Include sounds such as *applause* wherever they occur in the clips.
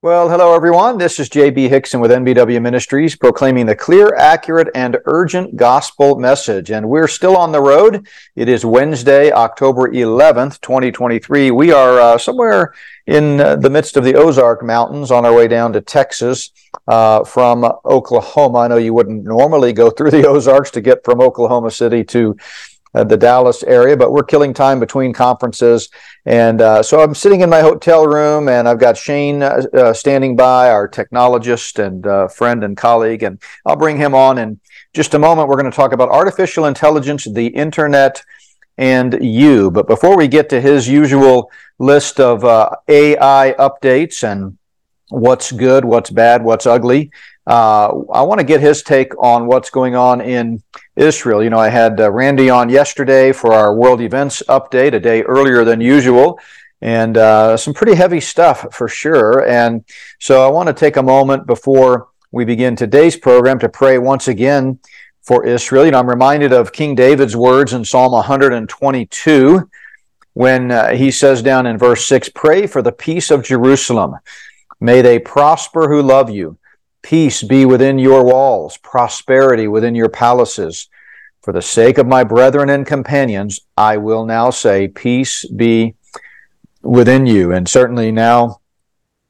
Well, hello everyone. This is JB Hixson with NBW Ministries proclaiming the clear, accurate, and urgent gospel message. And we're still on the road. It is Wednesday, October 11th, 2023. We are uh, somewhere in uh, the midst of the Ozark Mountains on our way down to Texas uh, from Oklahoma. I know you wouldn't normally go through the *laughs* Ozarks to get from Oklahoma City to uh, the Dallas area, but we're killing time between conferences. And uh, so I'm sitting in my hotel room and I've got Shane uh, uh standing by, our technologist and uh, friend and colleague. And I'll bring him on in just a moment. We're going to talk about artificial intelligence, the internet, and you. But before we get to his usual list of AI updates and what's good, what's bad, what's ugly, I want to get his take on what's going on in Israel. You know, I had uh, Randy on yesterday for our world events update, a day earlier than usual, and uh, some pretty heavy stuff for sure. And so I want to take a moment before we begin today's program to pray once again for Israel. You know, I'm reminded of King David's words in Psalm 122 when uh, he says down in verse 6 Pray for the peace of Jerusalem. May they prosper who love you. Peace be within your walls, prosperity within your palaces. For the sake of my brethren and companions, I will now say, Peace be within you. And certainly now,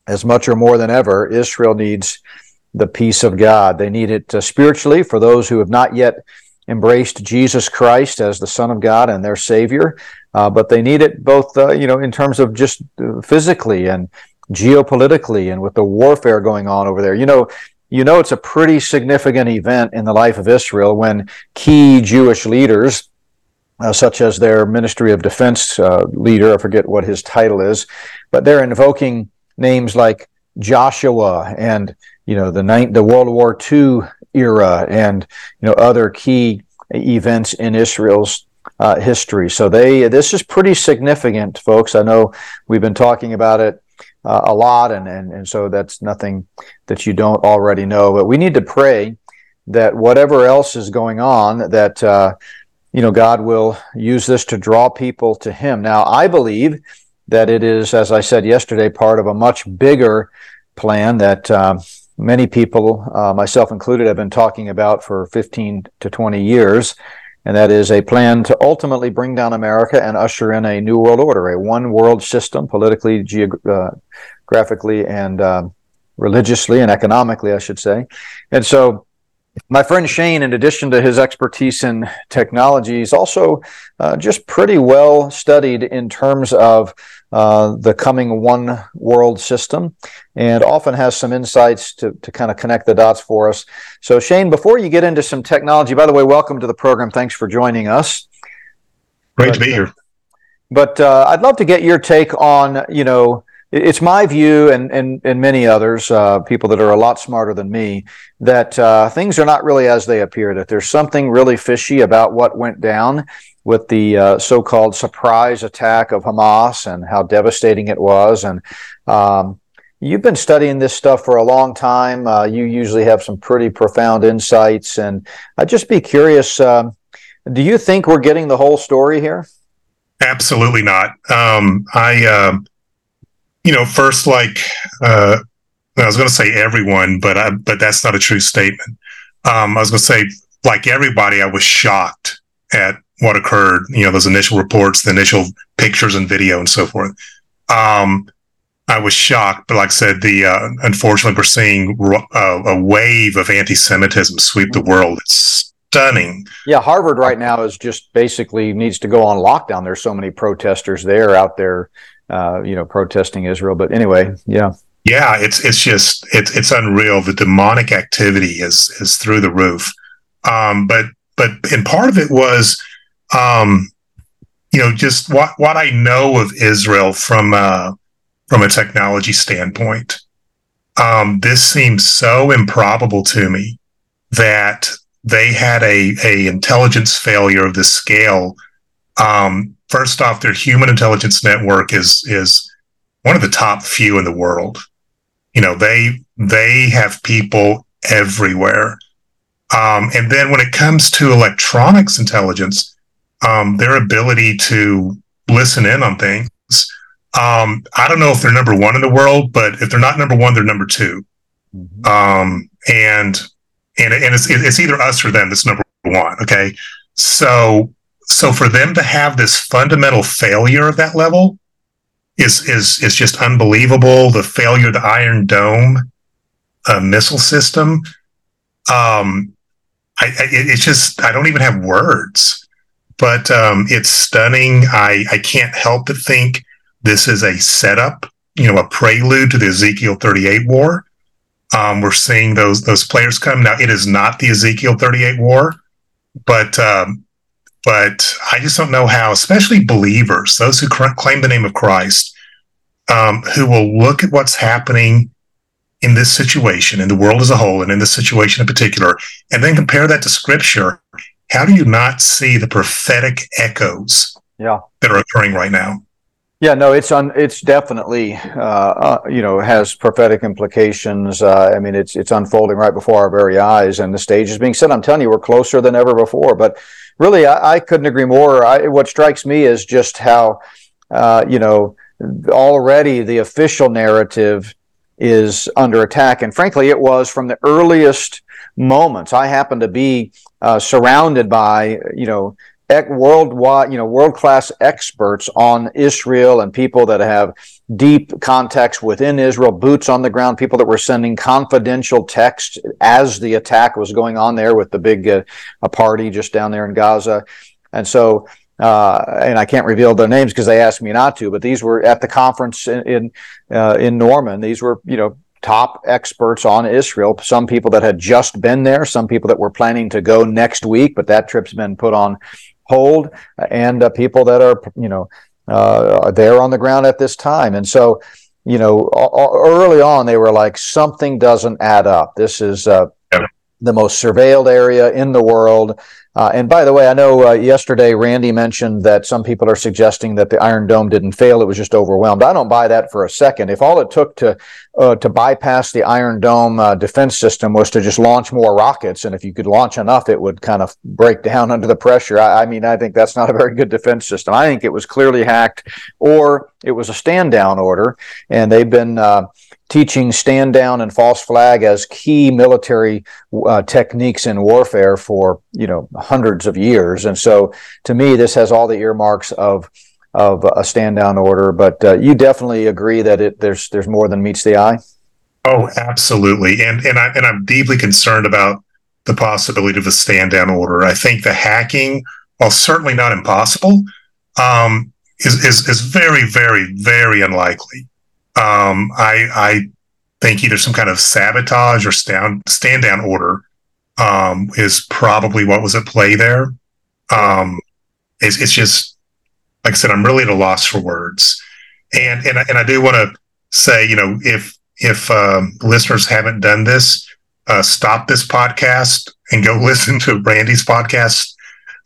as much or more than ever, Israel needs the peace of God. They need it uh, spiritually for those who have not yet embraced Jesus Christ as the Son of God and their Savior, uh, but they need it both, uh, you know, in terms of just uh, physically and geopolitically and with the warfare going on over there. You know, you know it's a pretty significant event in the life of Israel when key Jewish leaders, uh, such as their Ministry of Defense uh, leader, I forget what his title is, but they're invoking names like Joshua and you know the ninth, the World War II era and you know other key events in Israel's uh, history. So they this is pretty significant, folks. I know we've been talking about it uh, a lot, and, and and so that's nothing that you don't already know. But we need to pray that whatever else is going on, that uh, you know God will use this to draw people to Him. Now, I believe that it is, as I said yesterday, part of a much bigger plan that. Uh, many people, uh, myself included, have been talking about for 15 to 20 years and that is a plan to ultimately bring down America and usher in a new world order, a one world system, politically, geographically, uh, and uh, religiously and economically, I should say. And so, my friend Shane, in addition to his expertise in technology, is also uh, just pretty well studied in terms of uh, the coming one world system and often has some insights to, to kind of connect the dots for us. So, Shane, before you get into some technology, by the way, welcome to the program. Thanks for joining us. Great but, to be here. But uh, I'd love to get your take on, you know, it's my view and, and, and many others, uh, people that are a lot smarter than me, that uh, things are not really as they appear, that there's something really fishy about what went down with the uh, so-called surprise attack of Hamas and how devastating it was. And um, you've been studying this stuff for a long time. Uh, you usually have some pretty profound insights, and I'd just be curious. Um, do you think we're getting the whole story here? Absolutely not. Um, I, uh, you know, first, like uh, I was going to say everyone, but I, but that's not a true statement. Um, I was going to say, like everybody, I was shocked at what occurred, you know, those initial reports, the initial pictures and video and so forth. Um, I was shocked, but like I said, the uh, unfortunately we're seeing uh, a wave of anti-Semitism sweep the world. It's stunning. Yeah, Harvard right now is just basically needs to go on lockdown. There's so many protesters there out there, uh, you know, protesting Israel. But anyway, yeah, yeah, it's it's just it's it's unreal. The demonic activity is is through the roof. Um, but but and part of it was um, you know, just what what I know of Israel from uh, from a technology standpoint. Um, this seems so improbable to me that they had a a intelligence failure of this scale. Um, first off, their human intelligence network is is one of the top few in the world. You know, they they have people everywhere. Um, and then when it comes to electronics intelligence, um, their ability to listen in on things Um, I don't know if they're number one in the world, but if they're not number one, they're number 2 mm-hmm. Um, and and and it's it's either us or them that's number one. Okay, so so for them to have this fundamental failure of that level is is is just unbelievable. The failure of the Iron Dome uh, missile system. Um, I, I, it's just I don't even have words, but um, it's stunning. I I can't help but think this is a setup, you know, a prelude to the Ezekiel 38 war. Um, we're seeing those those players come now. It is not the Ezekiel 38 war, but um, but I just don't know how, especially believers, those who cr- claim the name of Christ, um, who will look at what's happening in this situation, in the world as a whole, and in this situation in particular, and then compare that to Scripture. How do you not see the prophetic echoes yeah. that are occurring right now? Yeah, no, it's on. It's definitely, uh, uh, you know, has prophetic implications. Uh, I mean, it's it's unfolding right before our very eyes, and the stage is being set. I'm telling you, we're closer than ever before. But really, I, I couldn't agree more. I, what strikes me is just how, uh, you know, already the official narrative is under attack, and frankly, it was from the earliest moments. I happen to be uh, surrounded by, you know, worldwide, you know, world class experts on Israel and people that have deep contacts within Israel, boots on the ground, people that were sending confidential text as the attack was going on there with the big uh, a party just down there in Gaza. And so, uh, and I can't reveal their names because they asked me not to, but these were at the conference in in, uh, in Norman. These were, you know, top experts on Israel. Some people that had just been there, some people that were planning to go next week, but that trip's been put on hold, and uh, people that are you know uh, there on the ground at this time. And so, you know, early on they were like, something doesn't add up. This is uh, the most surveilled area in the world. Uh, and by the way, I know uh, yesterday Randy mentioned that some people are suggesting that the Iron Dome didn't fail; it was just overwhelmed. I don't buy that for a second. If all it took to uh, to bypass the Iron Dome uh, defense system was to just launch more rockets, and if you could launch enough, it would kind of break down *laughs* under the pressure. I, I mean, I think that's not a very good defense system. I think it was clearly hacked, or it was a stand down order, and they've been uh, teaching stand down and false flag as key military uh, techniques in warfare for you know hundreds of years. And so to me this has all the earmarks of of a stand down order but uh, you definitely agree that it there's there's more than meets the eye? Oh absolutely. And and I and I'm deeply concerned about the possibility of a stand down order. I think the hacking while certainly not impossible um, is, is is very very very unlikely um, I, I think either some kind of sabotage or stand stand down order um, is probably what was at play there. Um, it's, it's just like I said, I'm really at a loss for words, and and and I do want to say, you know, if if um, listeners haven't done this, uh, stop this podcast and go *laughs* listen to Randy's podcast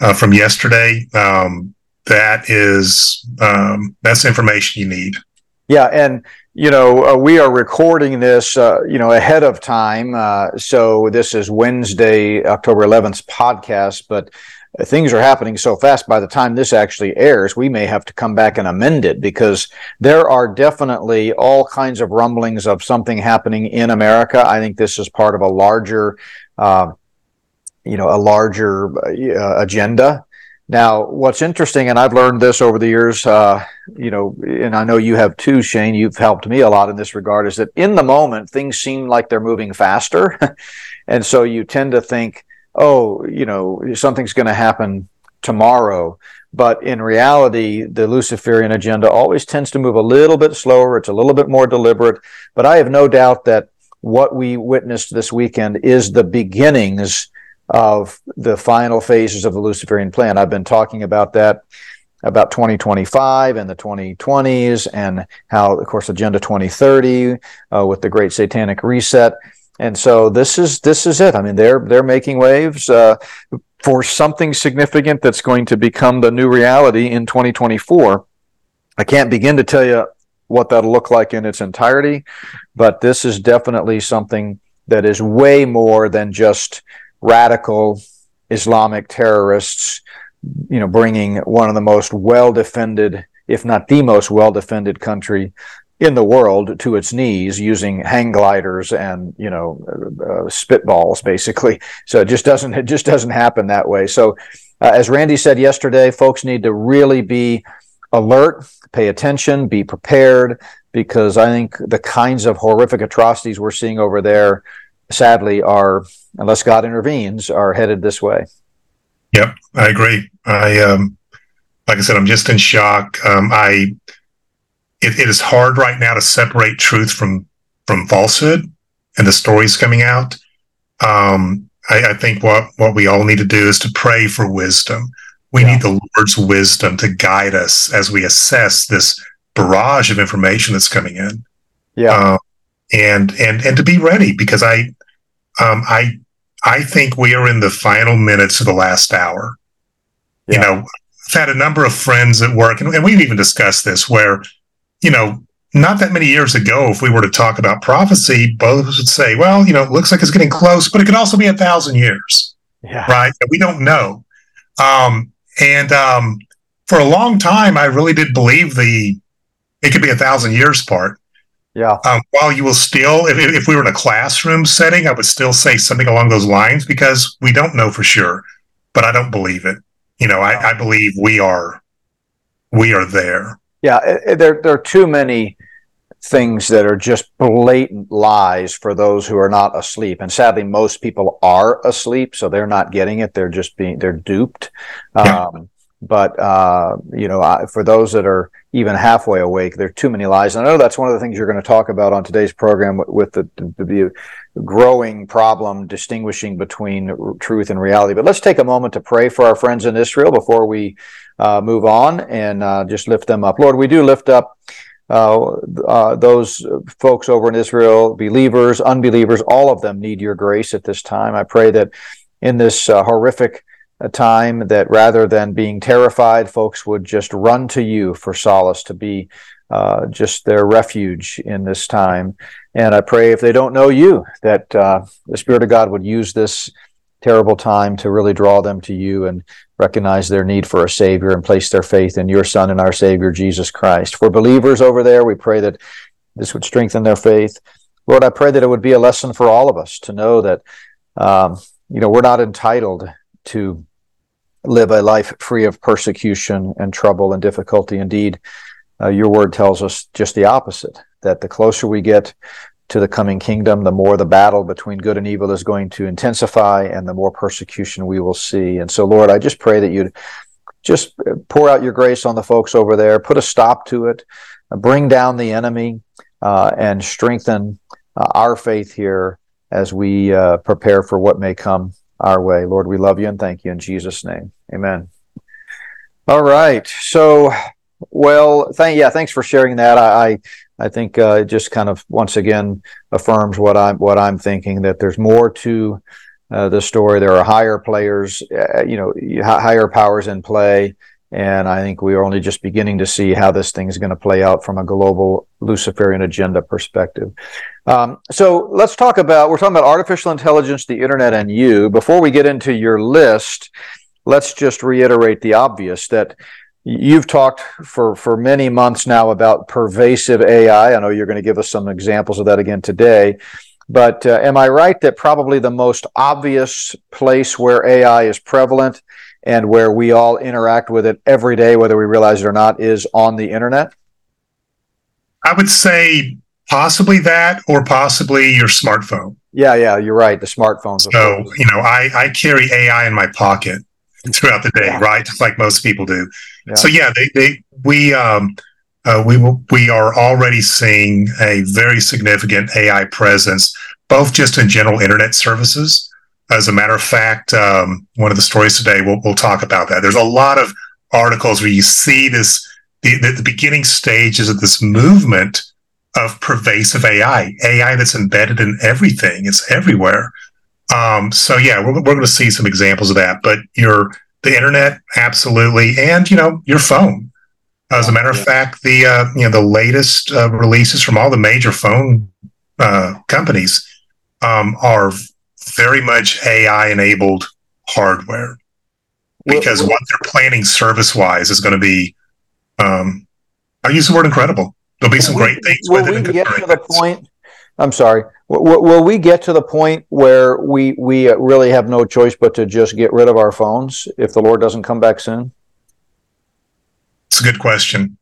uh, from yesterday. Um, that is um, that's information you need. Yeah, and you know, uh, we are recording this, uh, you know, ahead of time. Uh, so this is Wednesday, October 11th podcast, but things are happening so fast by the time this actually airs, we may have to come back and amend it because there are definitely all kinds of rumblings of something happening in America. I think this is part of a larger, uh, you know, a larger uh, agenda now, what's interesting, and I've learned this over the years, uh, you know, and I know you have too, Shane, you've helped me a lot in this regard, is that in the moment, things seem like they're moving faster. *laughs* and so you tend to think, oh, you know, something's going to happen tomorrow. But in reality, the Luciferian agenda always tends to move a little bit slower. It's a little bit more deliberate. But I have no doubt that what we witnessed this weekend is the beginnings of the final phases of the Luciferian plan. I've been talking about that about 2025 and the 2020s and how of course agenda 2030 uh, with the great satanic reset. And so this is this is it. I mean they're they're making waves uh, for something significant that's going to become the new reality in 2024 i can't begin to tell you what that'll look like in its entirety but this is definitely something that is way more than just radical Islamic terrorists, you know, bringing one of the most well defended if not the most well defended country in the world to its knees using hang gliders and you know uh, spitballs basically. *laughs* So it just doesn't it just doesn't happen that way. So uh, as randy said yesterday folks need to really be alert pay attention be prepared because i think the kinds of horrific atrocities we're seeing over there sadly are unless god intervenes are headed this way yep i agree i um like i said i'm just in shock um i it, it is hard right now to separate truth from from falsehood and the stories coming out. Um, I, I, think what what we all need to do is to pray for wisdom. We yeah. need the Lord's wisdom to guide us as we assess this barrage of information that's coming in. Yeah, uh, and and and to be ready because I, um, I I think we are in the final minutes of the last hour. Yeah. You know, I've had a number of friends at work, and, and we've even discussed this where you know, not that many years ago, if we were to talk about prophecy, both would say, well, you know, it looks like it's getting close, but it could also be a thousand years. Yeah. Right. We don't know. Um, and um, for a long time, I really did believe the it could be a thousand years part. Yeah. Um, while you will still, if, if we were in a classroom setting, I would still say something along those lines because we don't know for sure, but I don't believe it. You know, I, I believe we are, we are there. Yeah, there there are too many things that are just blatant lies for those who are not asleep, and sadly, most people are asleep, so they're not getting it. They're just being they're duped. Yeah. Um, but uh, you know, for those that are even halfway awake, there are too many lies. And I know that's one of the things you're going to talk about on today's program with the, the, the growing problem distinguishing between truth and reality. But let's take a moment to pray for our friends in Israel before we uh, move on and uh, just lift them up. Lord, we do lift up uh, uh those folks over in Israel, believers, unbelievers, all of them need your grace at this time. I pray that in this uh, horrific uh, time, that rather than being terrified, folks would just run to you for solace, to be just their refuge in this time. And I pray if they don't know you, that the Spirit of God would use this terrible time to really draw them to you and recognize their need for a Savior and place their faith in your Son and our Savior, Jesus Christ. For believers over there, we pray that this would strengthen their faith. Lord, I pray that it would be a lesson for all of us to know that, um, you know, we're not entitled to live a life free of persecution and trouble and difficulty. Indeed, uh, your word tells us just the opposite, that the closer we get to the coming kingdom, the more the battle between good and evil is going to intensify and the more persecution we will see. And so, Lord, I just pray that you'd just pour out your grace on the folks over there, put a stop to it, uh, bring down the enemy, uh, and strengthen uh, our faith here as we uh, prepare for what may come our way. Lord, we love you and thank you in Jesus' name. Amen. All right. So, well, thank yeah, thanks for sharing that. I, I I think uh, it just kind of once again affirms what I'm what I'm thinking that there's more to uh, the story. There are higher players, uh, you know, higher powers in play, and I think we are only just beginning to see how this thing is going to play out from a global Luciferian agenda perspective. Um, so let's talk about we're talking about artificial intelligence, the internet, and you. Before we get into your list, let's just reiterate the obvious that You've talked for, for many months now about pervasive AI. I know you're going to give us some examples of that again today. But uh, am I right that probably the most obvious place where AI is prevalent and where we all interact with it every day, whether we realize it or not, is on the internet? I would say possibly that or possibly your smartphone. Yeah, yeah, you're right. The smartphones. So, you know, I, I carry AI in my pocket throughout the day, yeah. right? Just like most people do. Yeah. So yeah, they, they we um uh, we we are already seeing a very significant AI presence, both just in general internet services. As a matter of fact, um, one of the stories today we'll we'll talk about that. There's a lot of articles where you see this the, the, the beginning stages of this movement of pervasive AI, AI that's embedded in everything. It's everywhere. Um, so yeah, we're, we're going to see some examples of that. But your the internet, absolutely, and you know your phone. As a matter of fact, the uh, you know the latest uh, releases from all the major phone uh, companies um, are very much AI enabled hardware because what they're planning service wise is going to be um, I use the word incredible. There'll be some we- great things Will we get to the point? I'm sorry. Will, will- we get to the point where we we uh, really have no choice but to just get rid of our phones if the Lord doesn't come back soon? It's a good question.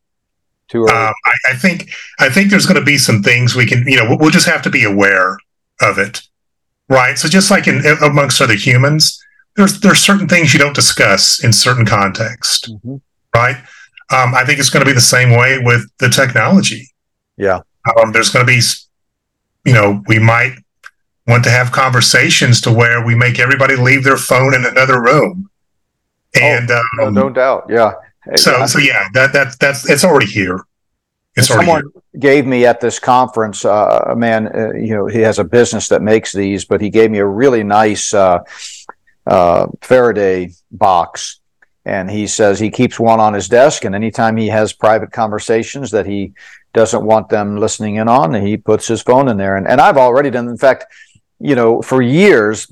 Too early. Um, I, I think I think there's going to be some things we can, you know, we'll, we'll just have to be aware of it, right? So just like in amongst other humans, there's there's certain things you don't discuss in certain context, Mhm. right? Um, I think it's going to be the same way with the technology. Yeah. Um, there's going to be, you know, we might want to have conversations to where we make everybody leave their phone in another room, and No, um, no doubt. Yeah. so Yeah. so yeah, that that that's it's already here. It's already here. Someone gave me at this conference, uh, a man, uh, you know, he has a business that makes these, but he gave me a really nice uh, uh, Faraday box. And he says he keeps one on his desk, and anytime he has private conversations that he doesn't want them listening in on, he puts his phone in there. And, and I've already done, in fact, you know, for years,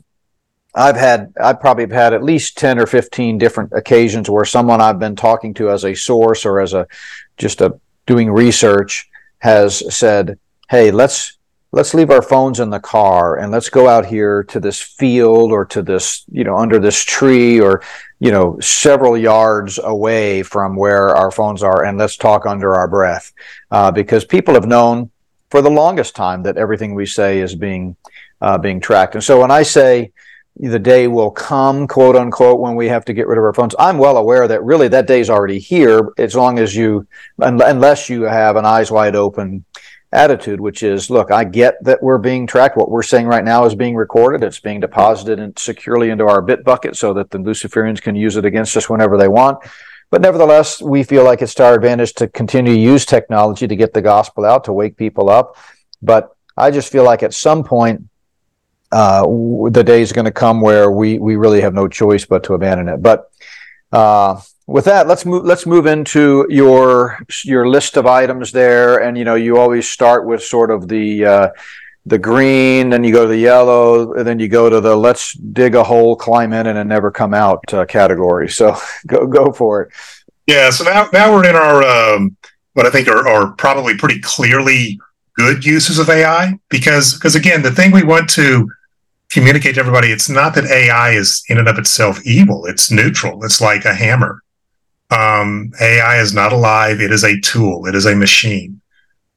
I've had, I probably have had at least 10 or 15 different occasions where someone I've been talking to as a source or as a just a doing research has said, "Hey, let's let's leave our phones in the car and let's go out here to this field or to this, you know, under this tree or, you know, several yards away from where our phones are and let's talk under our breath." Uh, because people have known for the longest time that everything we say is being uh, being tracked. And so when I say the day will come, quote unquote, when we have to get rid of our phones, I'm well aware that really that day's already here as long as you un- unless you have an eyes wide open attitude, which is, look, I get that we're being tracked. What we're saying right now is being recorded. It's being deposited in, securely into our bit bucket so that the Luciferians can use it against us whenever they want. But nevertheless, we feel like it's to our advantage to continue to use technology to get the gospel out, to wake people up. But I just feel like at some point, uh, the day is going to come where we we really have no choice but to abandon it. But uh, with that, let's move. Let's move into your your list of items there, and you know you always start with sort of the uh, the green, then you go to the yellow, and then you go to the let's dig a hole, climb in, and never come out uh, category. So *laughs* go go for it. Yeah, so now now we're in our um, what I think are, are probably pretty clearly good uses of AI because because again the thing we want to communicate to everybody it's not that AI is in and of itself evil it's neutral it's like a hammer um, AI is not alive it is a tool it is a machine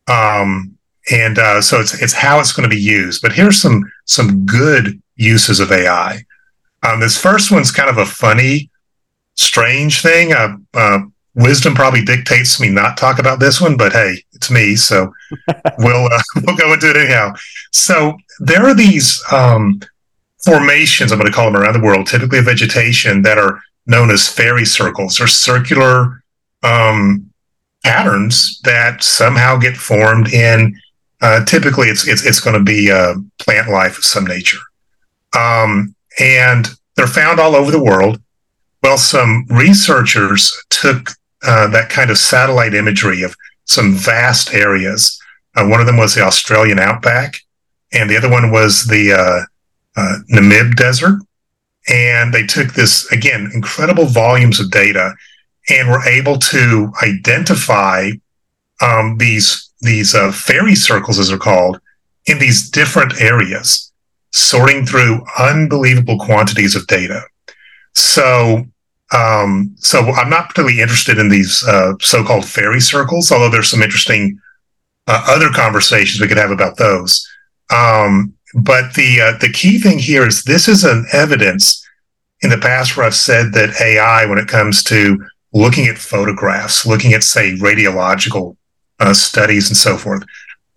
um, and uh, so it's it's how it's going to be used but here's some some good uses of AI um, this first one's kind of a funny strange thing. Uh, uh, wisdom probably dictates me not talk about this one, but hey, it's me, so *laughs* we'll uh, *laughs* we'll go into it anyhow. So there are these um, formations. I'm going to call them around the world, typically of vegetation that are known as fairy circles or circular um, patterns that somehow get formed in. Uh, typically, it's it's it's going to be uh, plant life of some nature, um, and they're found all over the world. Well, some researchers took uh, that kind of satellite imagery of some vast areas. Uh, one of them was the Australian outback, and the other one was the uh, uh, Namib Desert. And they took this, again, incredible volumes of data and were able to identify um, these, these uh, fairy circles, as they're called, in these different areas, sorting through unbelievable quantities of data. So um, so I'm not particularly interested in these uh, so-called fairy circles, although there's some interesting uh, other conversations we could have about those. Um, but the uh, the key thing here is this is an evidence in the past where I've said that AI, when it comes to looking at photographs, looking at say radiological uh, studies and so forth,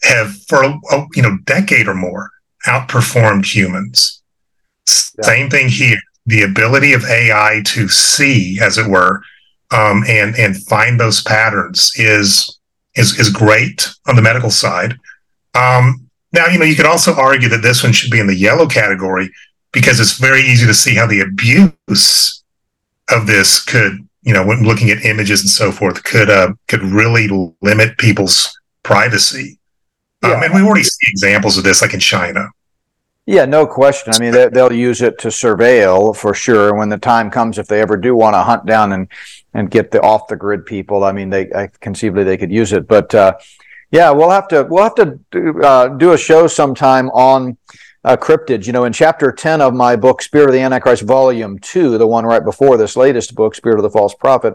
have for a, a you know decade or more outperformed humans. Yeah. Same thing here the ability of AI to see, as it were, um, and and find those patterns is is is great on the medical side. Um, now, you know, you could also argue that this one should be in the yellow category because it's very easy to see how the abuse of this could, you know, when looking at images and so forth, could uh, could really limit people's privacy. Um, Yeah. and we already see examples of this, like in China. Yeah, no question. I mean, they, will use it to surveil for sure. When the time comes, if they ever do want to hunt down and and get the off the grid people, I mean, they I, conceivably they could use it. But uh, yeah, we'll have to we'll have to do, uh, do a show sometime on uh, cryptids. You know, in chapter ten of my book, Spirit of the Antichrist, Volume Two, the one right before this latest book, Spirit of the False Prophet,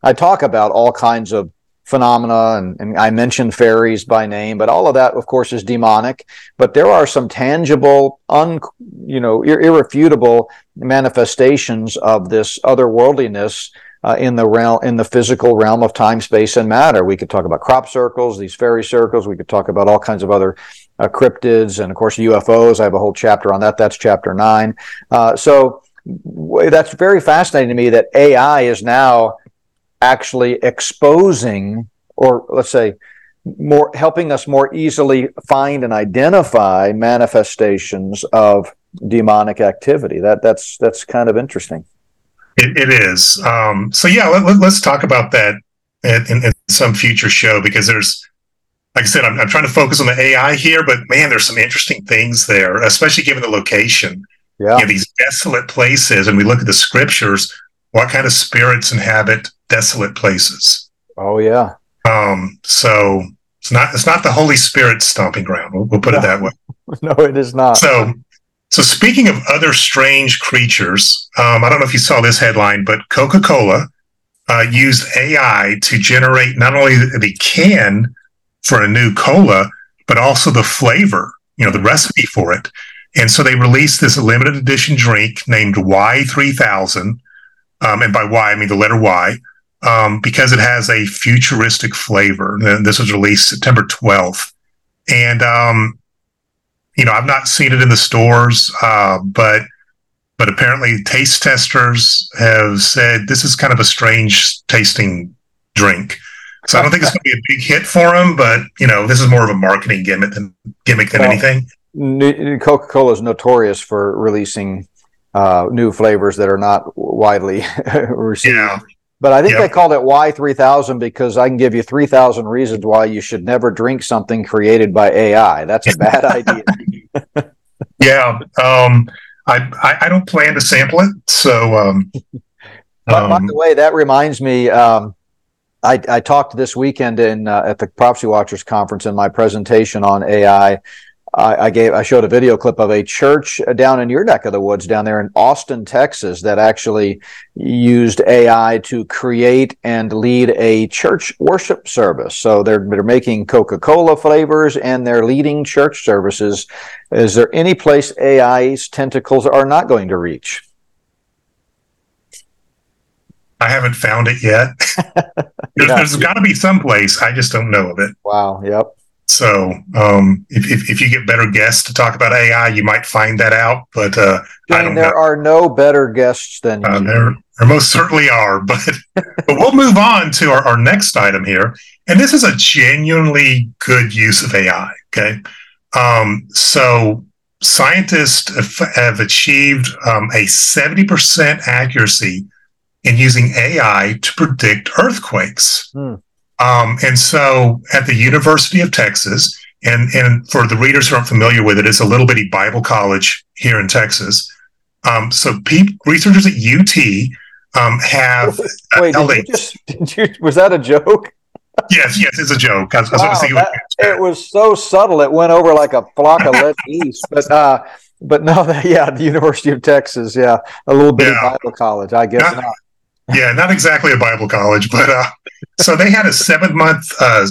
I talk about all kinds of phenomena and, and, I mentioned fairies by name, but all of that, of course, is demonic. But there are some tangible, un, you know, ir- irrefutable manifestations of this otherworldliness uh, in the realm, in the physical realm of time, space, and matter. We could talk about crop circles, these fairy circles. We could talk about all kinds of other uh, cryptids, and of course, UFOs. I have a whole chapter on that. That's chapter nine. Uh, so that's very fascinating to me that AI is now actually exposing, or let's say, more helping us more easily find and identify manifestations of demonic activity. That that's that's kind of interesting. it, it is. Um, so yeah, let, us let, talk about that in, in, in, some future show because there's, like I said, I'm, I'm trying to focus on the AI here, but man, there's some interesting things there, especially given the location. Yeah, you know, these desolate places, and we look at the scriptures. What kind of spirits inhabit desolate places. Oh yeah. Um, so it's not it's not the Holy Spirit stomping ground. We'll, we'll put no. it that way. *laughs* no, it is not. So so speaking of other strange creatures, um, I don't know if you saw this headline, but Coca Cola uh, used AI to generate not only the can for a new cola, but also the flavor, you know, the recipe for it. And so they released this limited edition drink named Y3000. Um, and by Y, I mean the letter Y um, because it has a futuristic flavor. This was released September 12th. And, um, you know, I've not seen it in the stores, uh, but but apparently taste testers have said this is kind of a strange tasting drink. So I don't think it's going to be a big hit for them, but you know, this is more of a marketing gimmick than gimmick than well, anything. Coca Cola is notorious for releasing uh, new flavors that are not widely *laughs* received. Yeah. But I think yep. they called it Y3000 because I can give you 3,000 reasons why you should never drink something created by AI. That's a bad *laughs* idea. yeah. Um, I, I, I, don't plan to sample it. So, um, *laughs* but, um, by the way, that reminds me. Um, I, I, talked this weekend in uh, at the Prophecy Watchers conference in my presentation on AI I, I, gave I showed a video clip of a church down in your neck of the woods down there in Austin, Texas, that actually used AI to create and lead a church worship service. So they're they're making Coca Cola flavors and they're leading church services. Is there any place AI's tentacles are not going to reach? I haven't found it yet. *laughs* there's, yeah. there's got to be some place. I just don't know of it. Wow. Yep. So um, if, if, if, you get better guests to talk about AI, you might find that out. But uh, I don't there know. are no better guests than uh, you. There, there most certainly are. *laughs* But but we'll move on to our, our next item here. And this is a genuinely good use of AI. Okay. Um, so scientists have achieved um, a 70% accuracy in using AI to predict earthquakes. Hmm. Um, and so at the University of Texas, and, and for the readers who aren't familiar with it, it's a little bitty Bible college here in Texas. Um, so pe- researchers at UT um, have wait. Did you just, *laughs* did you, was that a joke? yes, yes, it's a joke. I was, wow, I was that, it was so subtle; it went over like a flock of lead *laughs* geese. But uh, but no, *laughs* yeah, the University of Texas, yeah, a little bit yeah. Bible college, I guess not. not yeah, not exactly a Bible college, but uh, so they had a seven month uh,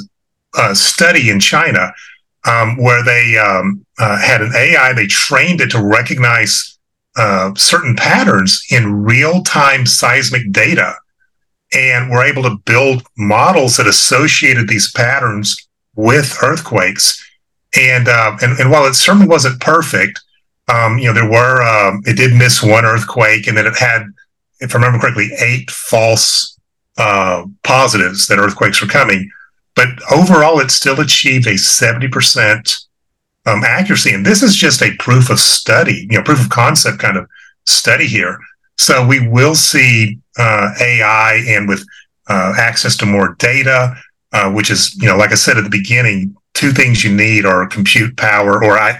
uh, study in China um, where they um, uh, had an AI. They trained it to recognize uh, certain patterns in real time seismic data, and were able to build models that associated these patterns with earthquakes. And uh, and, and while it certainly wasn't perfect, um, you know there were um, it did miss one earthquake, and then it had if I remember correctly, eight false uh, positives that earthquakes were coming. But overall, it still achieved a 70% um, accuracy. And this is just a proof of study, you know, proof of concept kind of study here. So we will see uh, AI and with uh, access to more data, uh, which is, you know, like I said at the beginning, two things you need are compute power, or I,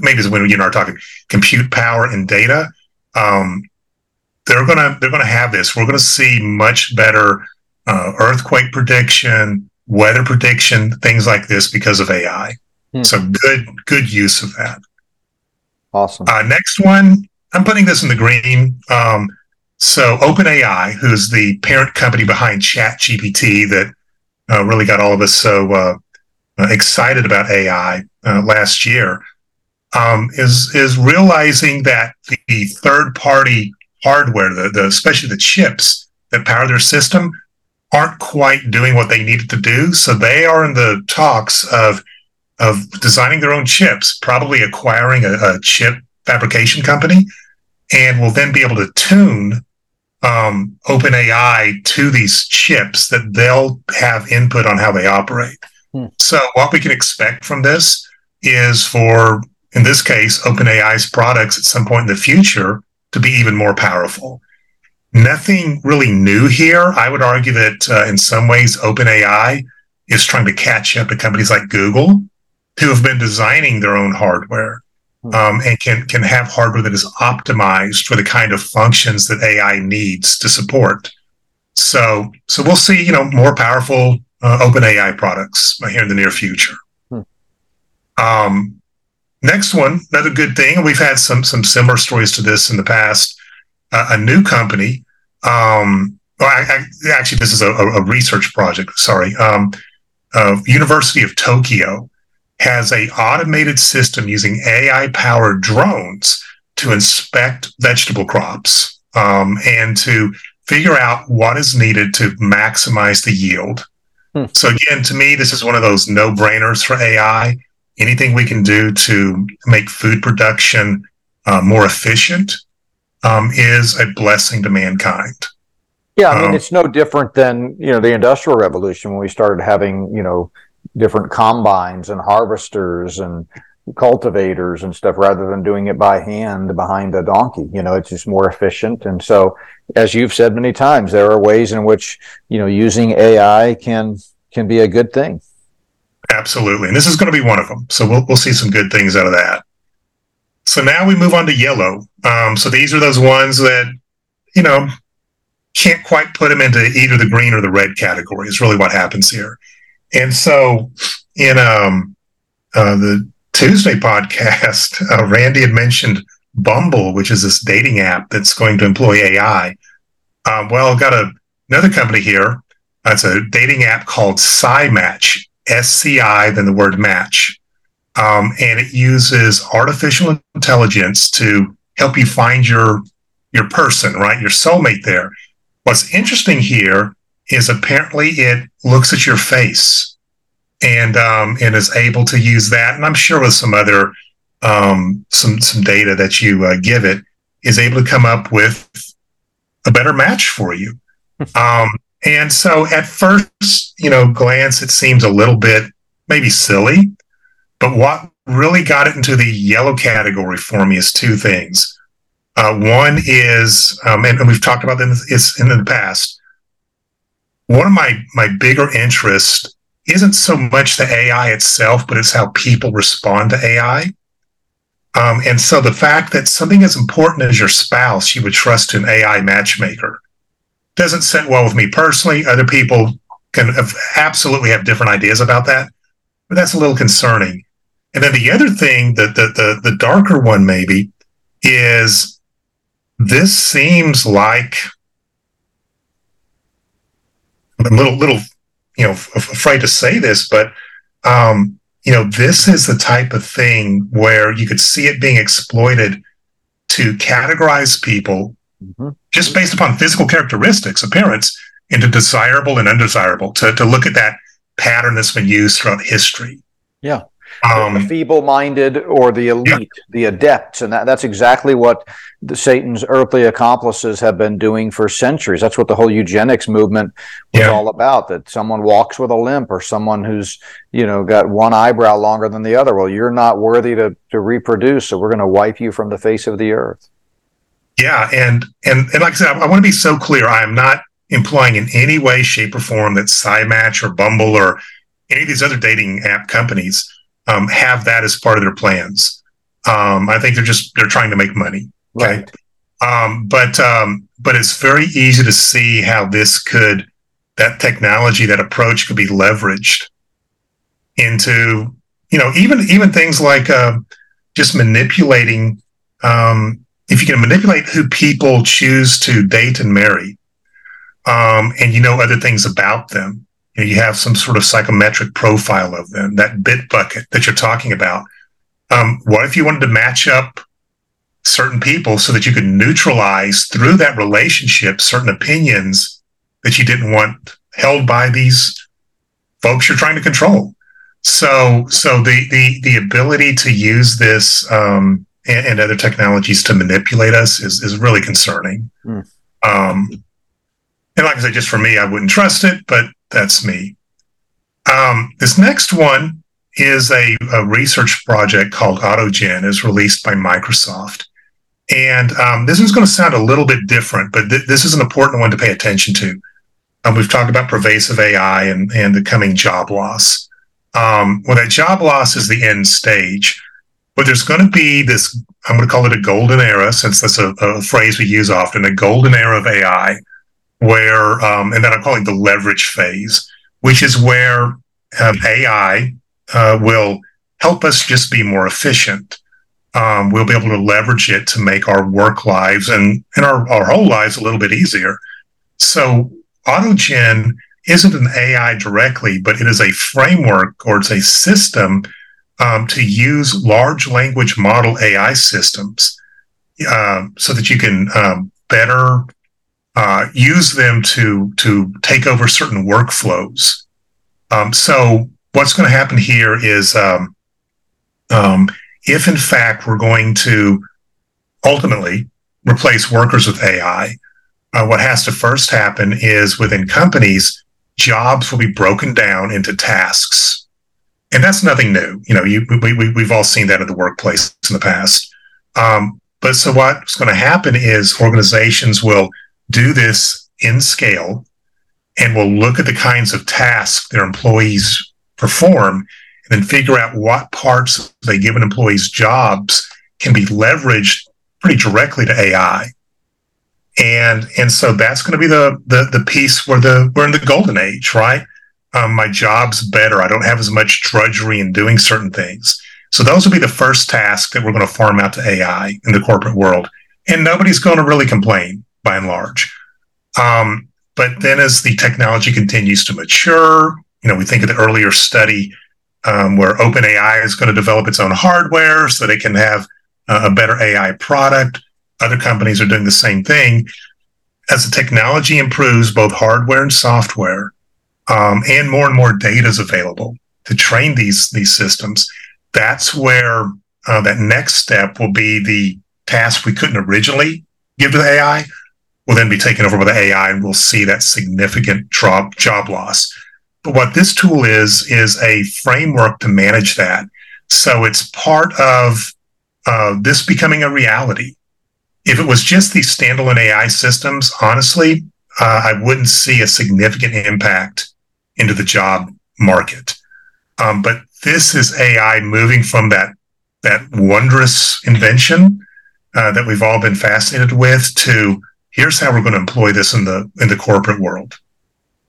maybe is when you know are talking compute power and data. Um, they're gonna they're gonna have this. We're gonna see much better uh, earthquake prediction, weather prediction, things like this because of AI. Hmm. So good good use of that. Awesome. Uh, next one, I'm putting this in the green. Um, so OpenAI, who's the parent company behind ChatGPT, that uh, really got all of us so uh, uh excited about AI uh, last year, um, is is realizing that the third party hardware, the, the especially the chips that power their system, aren't quite doing what they needed to do. So they are in the talks of of designing their own chips, probably acquiring a, a chip fabrication company, and will then be able to tune um, OpenAI to these chips that they'll have input on how they operate. Hmm. So what we can expect from this is for, in this case, OpenAI's products at some point in the future to be even more powerful. Nothing really new here. I would argue that uh, in some ways, OpenAI is trying to catch up to companies like Google, who have been designing their own hardware hmm. um, and can can have hardware that is optimized for the kind of functions that AI needs to support. So, so we'll see, you know, more powerful uh, OpenAI products here in the near future. Hmm. Um, Next one, another good thing, and we've had some some similar stories to this in the past. Uh, a new company, um, well, I, I, actually, this is a, a research project. Sorry, um, uh, University of Tokyo has a automated system using AI powered drones to inspect vegetable crops um, and to figure out what is needed to maximize the yield. Hmm. So again, to me, this is one of those no brainers for AI anything we can do to make food production uh, more efficient um, is a blessing to mankind. Yeah, I mean, um, it's no different than you know the industrial revolution when we started having you know different combines and harvesters and cultivators and stuff rather than doing it by hand behind a donkey. You know it's just more efficient. And so as you've said many times there are ways in which you know using ai can can be a good thing Absolutely. And this is going to be one of them. So we'll, we'll see some good things out of that. So now we move on to yellow. Um, so these are those ones that, you know, can't quite put them into either the green or the red category is really what happens here. And so in um, uh, the Tuesday podcast, *laughs* uh, Randy had mentioned Bumble, which is this dating app that's going to employ AI. Um, well, got a, another company here. It's a dating app called SciMatch, SCI than the word match. Um, and it uses artificial intelligence to help you find your your person, right? Your soulmate there. What's interesting here is apparently it looks at your face and um, and is able to use that. And I'm sure with some other um, some some data that you uh, give it is able to come up with a better match for you. *laughs* um, and so at first, you know, glance, it seems a little bit maybe silly. But what really got it into the yellow category for me is two things. Uh, one is, um, and, and, we've talked about this in the past. One of my my bigger interests isn't so much the AI itself, but it's how people respond to AI. Um, and so the fact that something as important as your spouse you would trust an AI matchmaker doesn't sit well with me personally. Other people can have, absolutely have different ideas about that, but that's a little concerning. And then the other thing that the, the the darker one maybe is this seems like I'm a little little you know afraid to say this, but um, you know this is the type of thing where you could see it being exploited to categorize people mm-hmm. just based upon physical characteristics, appearance, into desirable and undesirable, to, to look at that pattern that's been used throughout history. Yeah. Um, the feeble-minded or the elite, yeah. the adepts, and that, that's exactly what the, Satan's earthly accomplices have been doing for centuries. That's what the whole eugenics movement was yeah. all about. That someone walks with a limp, or someone who's you know got one eyebrow longer than the other. Well, you're not worthy to to reproduce, so we're going to wipe you from the face of the earth. Yeah, and and and like I said, I, I want to be so clear. I am not implying in any way, shape, or form that SciMatch or Bumble or any of these other dating app companies um, have that as part of their plans. Um, I think they're just they're trying to make money. Okay? Right. Um, but um, but it's very easy to see how this could that technology that approach could be leveraged into you know even even things like uh, just manipulating um, if you can manipulate who people choose to date and marry um, and you know other things about them you, know, you have some sort of psychometric profile of them that bit bucket that you're talking about um, what if you wanted to match up certain people so that you could neutralize through that relationship certain opinions that you didn't want held by these folks you're trying to control. So, so the the the ability to use this um, and, and, other technologies to manipulate us is is really concerning. Mm. Um, and like I said, just for me, I wouldn't trust it, but that's me. Um, this next one is a, a, research project called AutoGen, is released by Microsoft. And um, this is going to sound a little bit different, but th- this is an important one to pay attention to. Um, we've talked about pervasive AI and, and the coming job loss. Um, well, that job loss is the end stage, but there's going to be this, I'm going to call it a golden era, since that's a, a phrase we use often, a golden era of AI, where, um, and then I'm calling the leverage phase, which is where um, AI uh, will help us just be more efficient um, we'll be able to leverage it to make our work lives and, and our, our whole lives a little bit easier. So AutoGen isn't an AI directly, but it is a framework or it's a system um, to use large language model AI systems uh, so that you can um, better uh, use them to to take over certain workflows. Um, so what's going to happen here is um, um, if in fact we're going to ultimately replace workers with AI, uh, what has to first happen is within companies, jobs will be broken down into tasks. And that's nothing new. You know, you, we, we, we've all seen that in the workplace in the past. Um, but so what's going to happen is organizations will do this in scale and will look at the kinds of tasks their employees perform and then figure out what parts of a given employee's jobs can be leveraged pretty directly to AI. And and so that's going to be the the the piece where the we're in the golden age, right? Um, my job's better. I don't have as much drudgery in doing certain things. So those will be the first tasks that we're going to farm out to AI in the corporate world, and nobody's going to really complain by and large. Um, but then as the technology continues to mature, you know, we think of the earlier study um, where OpenAI is going to develop its own hardware so they can have a better AI product. Other companies are doing the same thing. As the technology improves, both hardware and software, um, and more and more data is available to train these these systems. That's where uh, that next step will be the task we couldn't originally give to the AI will then be taken over by the AI, and we'll see that significant job job loss. But what this tool is, is a framework to manage that. So it's part of uh, this becoming a reality. If it was just these standalone AI systems, honestly, uh, I wouldn't see a significant impact into the job market. Um, but this is AI moving from that that wondrous invention uh, that we've all been fascinated with to here's how we're going to employ this in the in the corporate world.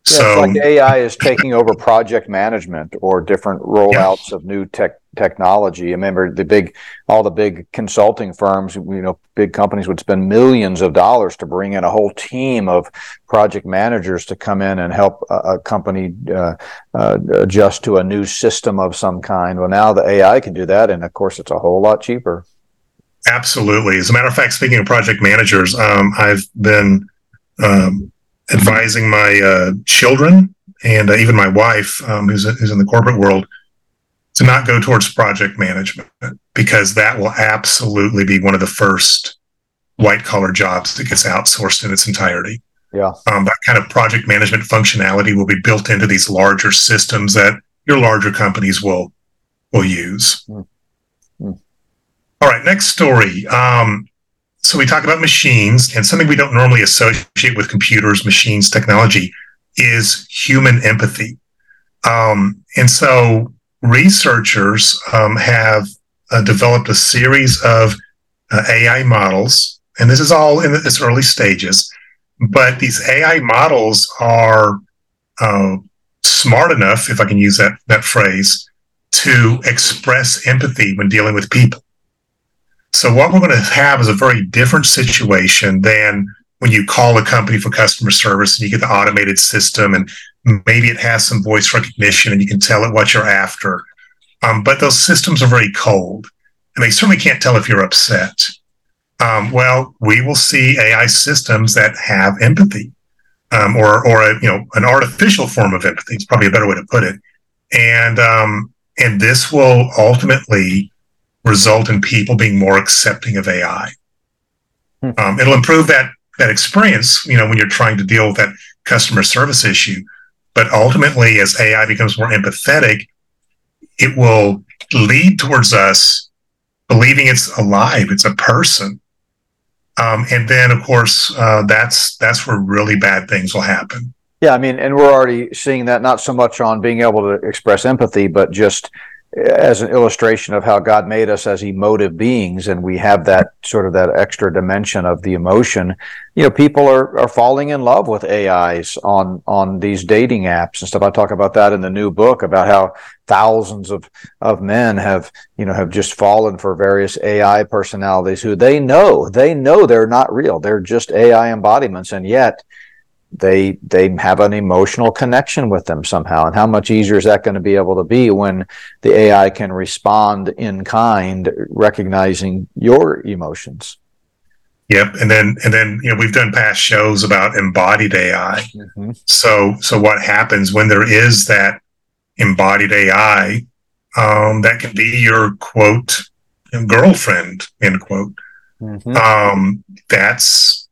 Yeah, so like AI is taking over project management or different rollouts yeah. of new tech technology. I remember the big, all the big consulting firms, you know, big companies would spend millions of dollars to bring in a whole team of project managers to come in and help a, a company uh, uh, adjust to a new system of some kind. Well, now the AI can do that, and of course, it's a whole lot cheaper. Absolutely. As a matter of fact, speaking of project managers, um, I've been um, advising my uh, children and uh, even my wife, um, who's, who's in the corporate world, to not go towards project management because that will absolutely be one of the first white collar jobs that gets outsourced in its entirety. Yeah. Um, that kind of project management functionality will be built into these larger systems that your larger companies will will use. Mm-hmm. All right, next story. Um, so we talk about machines, and something we don't normally associate with computers, machines, technology is human empathy. Um, and so researchers um, have uh, developed a series of uh, AI models, and this is all in its early stages. But these AI models are uh, smart enough, if I can use that that phrase, to express empathy when dealing with people. So what we're going to have is a very different situation than when you call a company for customer service and you get the automated system and maybe it has some voice recognition and you can tell it what you're after. Um, but those systems are very cold and they certainly can't tell if you're upset. Um, well, we will see AI systems that have empathy um, or, or a, you know, an artificial form of empathy. It's probably a better way to put it. And, um, and this will ultimately result in people being more accepting of AI. Hmm. Um, it'll improve that that experience, you know, when you're trying to deal with that customer service issue. But ultimately, as AI becomes more empathetic, it will lead towards us believing it's alive, it's a person. Um, and then, of course, uh, that's that's where really bad things will happen. Yeah, I mean, and we're already seeing that not so much on being able to express empathy, but just as an illustration of how God made us as emotive beings, and we have that sort of that extra dimension of the emotion. You know, people are are falling in love with AIs on on these dating apps and stuff. I talk about that in the new book about how thousands of of men have you know have just fallen for various AI personalities who they know they know they're not real. They're just AI embodiments, and yet they they have an emotional connection with them somehow and how much easier is that going to be able to be when the ai can respond in kind recognizing your emotions yep and then and then you know we've done past shows about embodied ai mm-hmm. so so what happens when there is that embodied ai um, that can be your quote girlfriend end quote mm-hmm. um, that's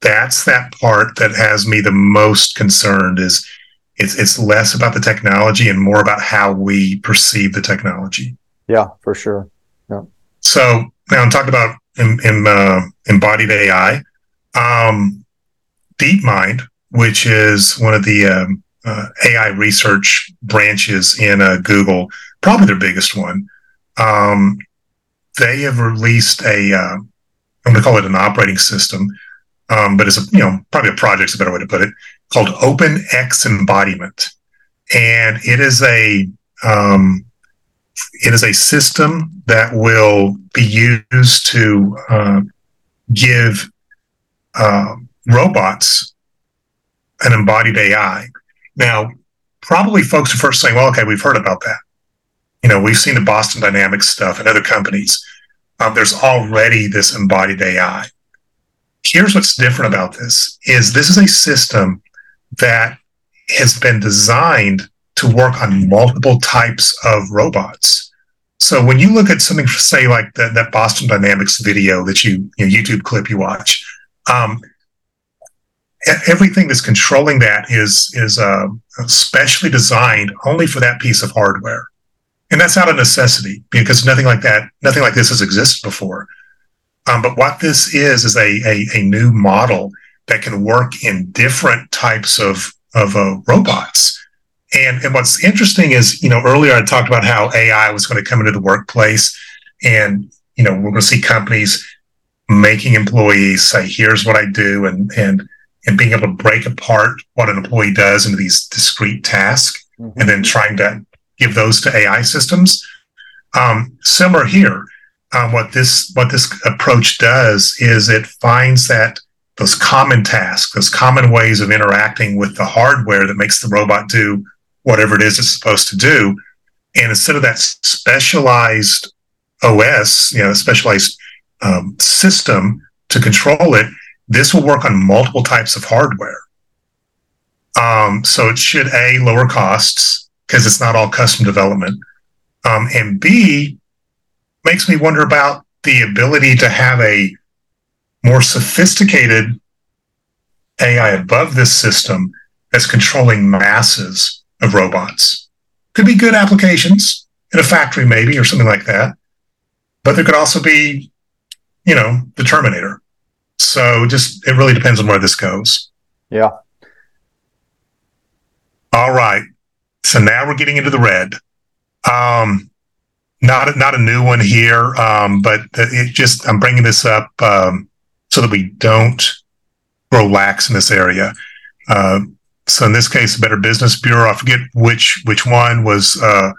that's that part that has me the most concerned is it's it's less about the technology and more about how we perceive the technology. Yeah, for sure. Yeah. So now I'm talking about in, in, uh, embodied AI, um, DeepMind, which is one of the um, uh, AI research branches in uh, Google, probably their biggest one. Um, they have released a, uh, I'm going to call it an operating system um, but it's a, you know probably a project's a better way to put it called Open X Embodiment, and it is a um, it is a system that will be used to uh, give uh, robots an embodied AI. Now, probably folks are first saying, "Well, okay, we've heard about that. You know, we've seen the Boston Dynamics stuff and other companies. Um, there's already this embodied AI." Here's what's different about this is this is a system that has been designed to work on multiple types of robots. So when you look at something, say like the, that Boston Dynamics video that you, you know, YouTube clip you watch, um, everything that's controlling that is is uh, specially designed only for that piece of hardware, and that's not a necessity because nothing like that, nothing like this has existed before. Um, but what this is is a, a, a new model that can work in different types of of uh, robots. And and what's interesting is, you know, earlier I talked about how AI was going to come into the workplace, and you know, we're going to see companies making employees say, "Here's what I do," and and and being able to break apart what an employee does into these discrete tasks, mm-hmm. and then trying to give those to AI systems. Um, similar here, um, what this what this approach does is it finds that those common tasks, those common ways of interacting with the hardware that makes the robot do whatever it is it's supposed to do, and instead of that specialized OS, you know, specialized um, system to control it, this will work on multiple types of hardware. Um, so it should a lower costs because it's not all custom development, um, and b makes me wonder about the ability to have a more sophisticated AI above this system that's controlling masses of robots. Could be good applications in a factory, maybe, or something like that. But there could also be, you know, the Terminator. So just it really depends on where this goes. Yeah. All right. So now we're getting into the red. Um, not not a new one here, um, but it just I'm bringing this up um, so that we don't grow lax in this area. Uh, so in this case, the Better Business Bureau, I forget which which one was uh,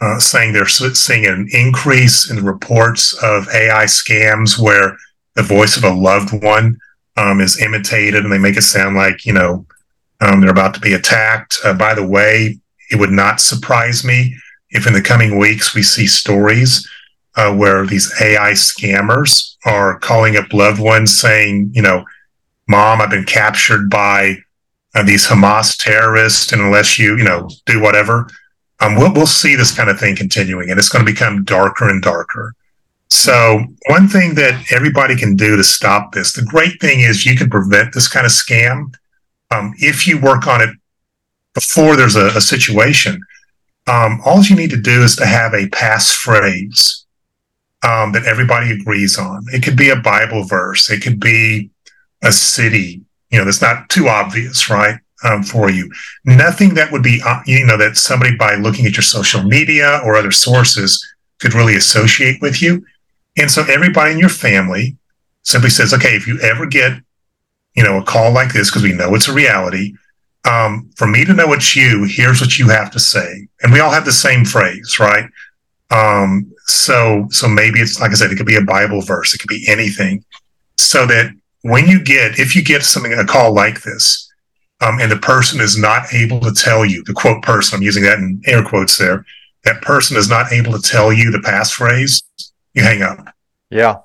uh, saying they're seeing an increase in the reports of AI scams where the voice of a loved one um, is imitated and they make it sound like you know um, they're about to be attacked. Uh, by the way, it would not surprise me if in the coming weeks we see stories uh, where these AI scammers are calling up loved ones saying, you know, mom, I've been captured by uh, these Hamas terrorists, and unless you, you know, do whatever, um, we'll, we'll see this kind of thing continuing, and it's going to become darker and darker. So, one thing that everybody can do to stop this, the great thing is you can prevent this kind of scam um, if you work on it before there's a, a situation um, all you need to do is to have a passphrase um, that everybody agrees on. It could be a Bible verse. It could be a city. You know, that's not too obvious, right? Um, for you, nothing that would be, uh, you know, that somebody by looking at your social media or other sources could really associate with you. And so everybody in your family simply says, okay, if you ever get, you know, a call like this, because we know it's a reality, um, for me to know it's you, here's what you have to say. And we all have the same phrase, right? Um, so, so maybe it's like I said, it could be a Bible verse, it could be anything. So that when you get, if you get something, a call like this, um, and the person is not able to tell you, the quote person, I'm using that in air quotes there, that person is not able to tell you the passphrase, you hang up. Yeah.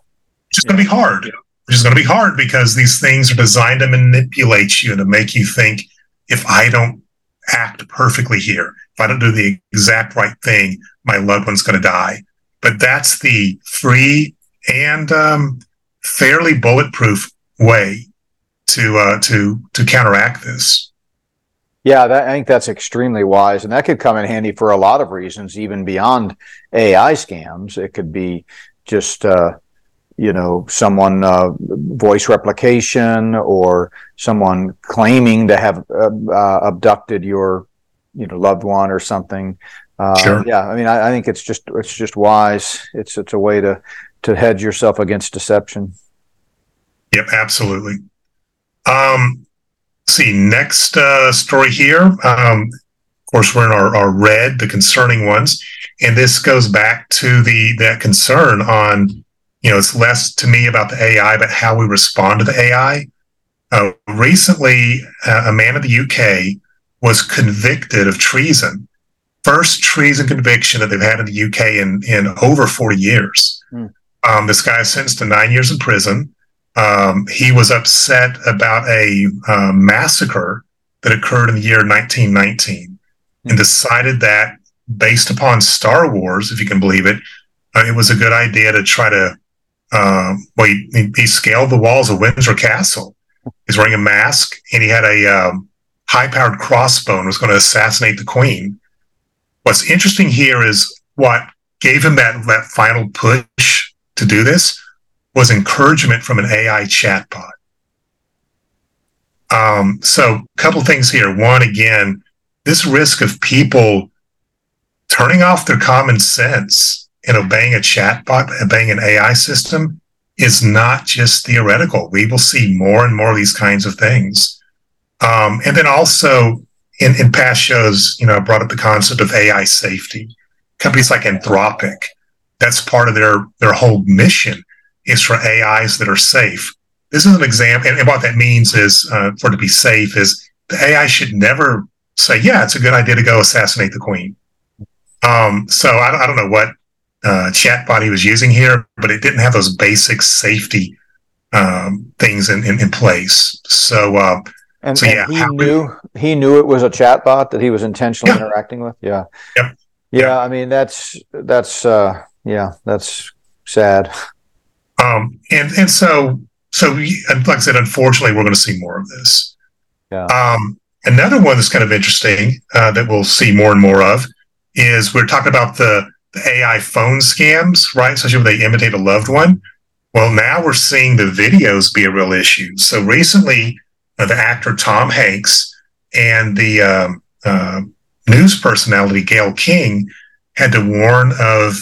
It's just going to be hard. It's is going to be hard because these things are designed to manipulate you and to make you think if I don't act perfectly here, if I don't do the exact right thing, my loved one's going to die. But that's the free and um, fairly bulletproof way to uh, to to counteract this. Yeah, that, I think that's extremely wise, and that could come in handy for a lot of reasons, even beyond AI scams. It could be just uh, you know someone uh, voice replication or someone claiming to have uh, uh, abducted your you know loved one or something. Uh, sure. yeah i mean I, I, think it's just it's just wise. It's it's a way to to hedge yourself against deception. Yep absolutely. Um see next uh, story here. Um of course we're in our, our red the concerning ones. And this goes back to the that concern on you know, it's less to me about the AI, but how we respond to the AI. Uh, recently, uh, a man in the UK was convicted of treason. First treason conviction that they've had in the UK in, in over 40 years. Mm. Um, this guy is sentenced to nine years in prison. Um, he was upset about a uh, massacre that occurred in the year 1919 mm. and decided that, based upon Star Wars, if you can believe it, uh, it was a good idea to try to um, well, he, he, scaled the walls of Windsor Castle. He's wearing a mask and he had a um, high powered crossbow and was going to assassinate the queen. What's interesting here is what gave him that, that final push to do this was encouragement from an AI chatbot. Um, so, a couple things here. One, again, this risk of people turning off their common sense and obeying a chatbot, obeying an AI system is not just theoretical. We will see more and more of these kinds of things. Um, and then also in, in past shows, you know, I brought up the concept of AI safety. Companies like Anthropic, that's part of their, their whole mission is for AIs that are safe. This is an example. And, and what that means is uh, for it to be safe is the AI should never say, yeah, it's a good idea to go assassinate the queen. Um, so I, I don't know what uh, chatbot he was using here, but it didn't have those basic safety um, things in, in, in, place. So, uh, and, so yeah, he knew we, he knew it was a chatbot that he was intentionally yeah. interacting with. Yeah. Yep. Yeah, yep. I mean that's that's uh, yeah, that's sad. Um, and and so so like I said, unfortunately, we're going to see more of this. Yeah. Um, another one that's kind of interesting uh, that we'll see more and more of is we're talking about the AI phone scams, right? Especially when they imitate a loved one. Well, now we're seeing the videos be a real issue. So recently, uh, the actor Tom Hanks and the uh, news personality Gayle King had to warn of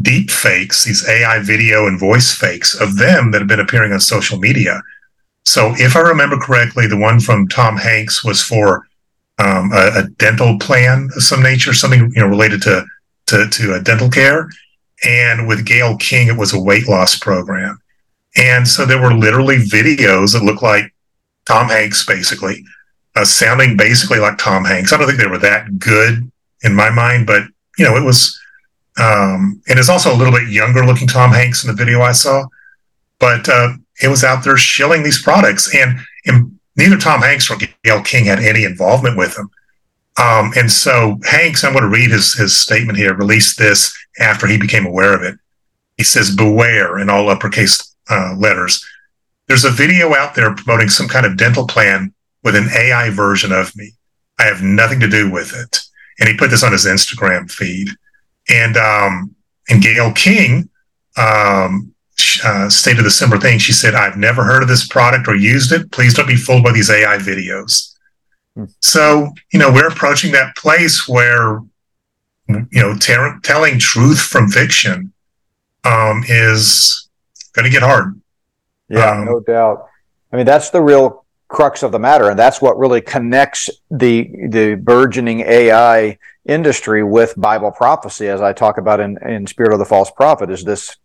deep fakes, these AI video and voice fakes of them that have been appearing on social media. So, if I remember correctly, the one from Tom Hanks was for um, a, a, dental plan of some nature, something you know related to to, to dental care. And with Gayle King, it was a weight loss program. And so there were literally videos that looked like Tom Hanks, basically, uh, sounding basically like Tom Hanks. I don't think they were that good in my mind, but you know, it was. Um, and it's also a little bit younger looking Tom Hanks in the video I saw, but uh, it was out there shilling these products, and, and neither Tom Hanks nor Gail King had any involvement with them. Um, and so Hanks, I'm going to read his his statement here. Released this after he became aware of it. He says, "Beware!" in all uppercase uh, letters. There's a video out there promoting some kind of dental plan with an AI version of me. I have nothing to do with it. And he put this on his Instagram feed. And um, and Gayle King um, uh, stated a similar thing. She said, "I've never heard of this product or used it. Please don't be fooled by these AI videos." So you know we're approaching that place where you know ter- telling truth from fiction um, is going to get hard. Yeah, um, no doubt. I mean, that's the real crux of the matter, and that's what really connects the the burgeoning AI industry with Bible prophecy, as I talk about in in Spirit of the False Prophet, is this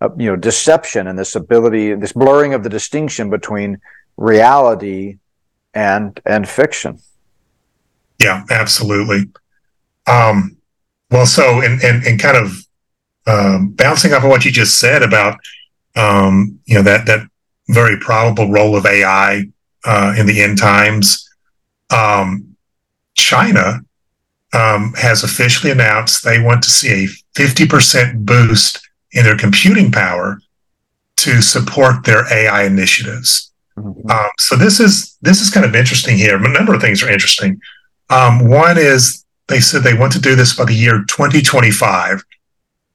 uh, you know deception and this ability, this blurring of the distinction between reality and and fiction. Yeah, absolutely. Um, well, so and and and kind of um, bouncing off of what you just said about um, you know that that very probable role of AI uh, in the end times. Um, China um, has officially announced they want to see a 50% boost in their computing power to support their AI initiatives. Mm-hmm. Um, so this is this is kind of interesting here. A number of things are interesting. Um, one is they said they want to do this by the year 2025.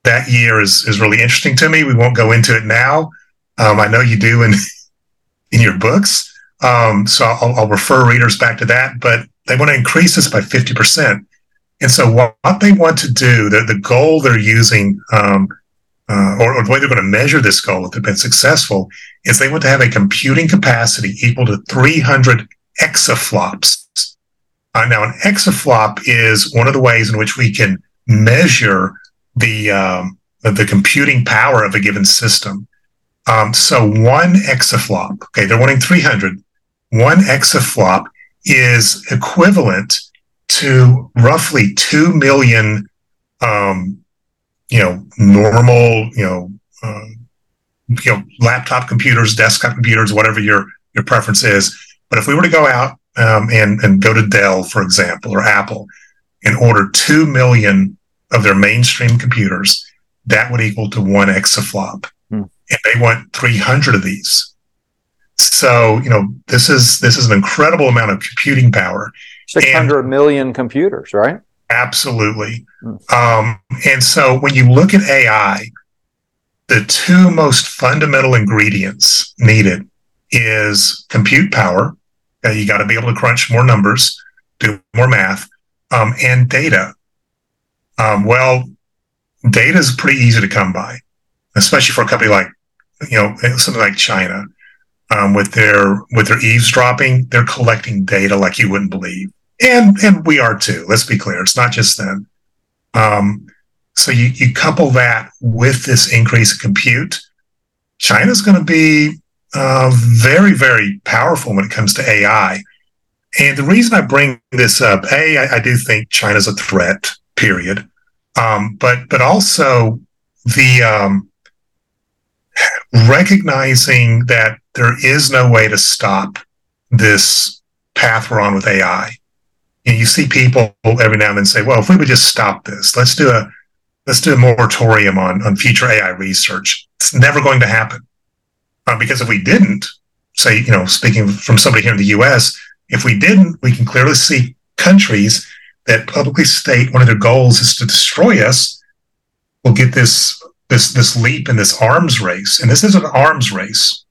That year is is really interesting to me. We won't go into it now. Um, I know you do in *laughs* in your books, um, so I'll, I'll, refer readers back to that. But they want to increase this by 50 percent. And so what, what, they want to do, the, the goal they're using, um, uh, or, or, the way they're going to measure this goal if they've been successful, is they want to have a computing capacity equal to 300 exaflops. Uh, now, an exaflop is one of the ways in which we can measure the um, the computing power of a given system. Um, so one exaflop, okay, they're wanting 300. One exaflop is equivalent to roughly 2 million, um, you know, normal, you know, uh, you know, laptop computers, desktop computers, whatever your, your preference is. But if we were to go out um, and, and go to Dell, for example, or Apple, and order 2 million of their mainstream computers, that would equal to one exaflop and they want 300 of these. So, you know, this is this is an incredible amount of computing power. Six hundred million computers, right? Absolutely. Um, and so when you look at AI, the two most fundamental ingredients needed is compute power. Uh, you got to be able to crunch more numbers, do more math, um, and data. Um, well, data is pretty easy to come by especially for a company like you know something like China um, with their with their eavesdropping. They're collecting data like you wouldn't believe, and and we are too. Let's be clear; it's not just them. Um, so you you couple that with this increase in compute, China's going to be uh, very very powerful when it comes to AI. And the reason I bring this up, a, I, I do think China's a threat. Period. Um, but but also the um, recognizing that there is no way to stop this path we're on with AI. And you see people every now and then say, well, if we would just stop this, let's do a let's do a moratorium on, on future AI research. It's never going to happen. Uh, because if we didn't, say, you know, speaking from somebody here in the US, if we didn't, we can clearly see countries that publicly state one of their goals is to destroy us will get this this this leap in this arms race, and this is an arms race.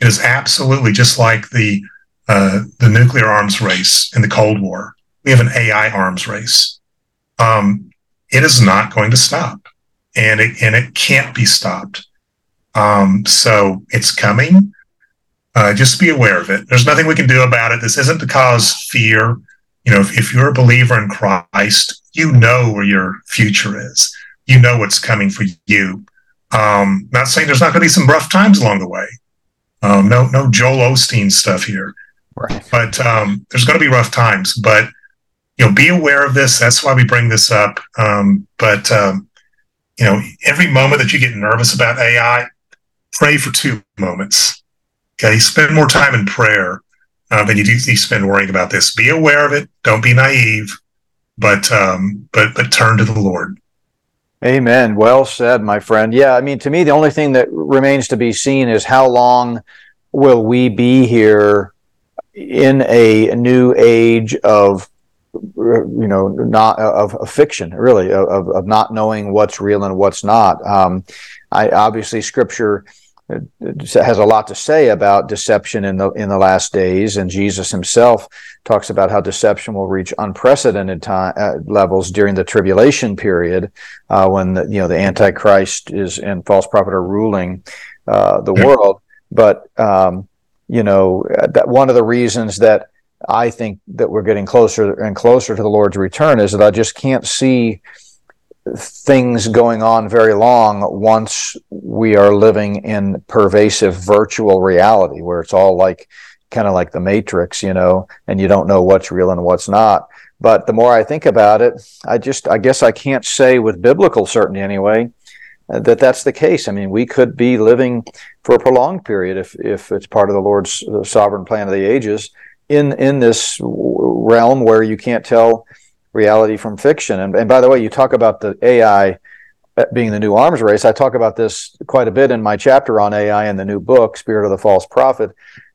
It is absolutely just like the uh, the nuclear arms race in the Cold War. We have an AI arms race. Um, it is not going to stop, and it and it can't be stopped. Um, so it's coming. Uh, just be aware of it. There's nothing we can do about it. This isn't to cause fear. You know, if, if you're a believer in Christ, you know where your future is. You know what's coming for you. Um, not saying there's not going to be some rough times along the way. Um, no, no Joel Osteen stuff here. Right. But um, there's going to be rough times. But you know, be aware of this. That's why we bring this up. Um, but um, you know, every moment that you get nervous about AI, pray for two moments. Okay, spend more time in prayer uh, than you do you spend worrying about this. Be aware of it. Don't be naive, but um, but but turn to the Lord. Amen. Well said, my friend. Yeah, I mean, to me, the only thing that remains to be seen is how long will we be here in a new age of you know not of, of fiction really of, of not knowing what's real and what's not. Um, i obviously scripture uh, has a lot to say about deception in the in the last days and jesus himself talks about how deception will reach unprecedented time uh, levels during the tribulation period uh, when the, you know the antichrist is and false prophet are ruling uh, the world. But um, you know that one of the reasons that I think that we're getting closer and closer to the Lord's return is that I just can't see things going on very long once we are living in pervasive virtual reality where it's all like kind of like the matrix you know and you don't know what's real and what's not. But the more i think about it i just i guess i can't say with biblical certainty anyway uh, that that's the case. I mean we could be living for a prolonged period if if it's part of the lord's sovereign plan of the ages in in this realm where you can't tell reality from fiction. And, and by the way, you talk about the AI being the new arms race. I talk about this quite a bit in my chapter on AI in the new book, Spirit of the False Prophet,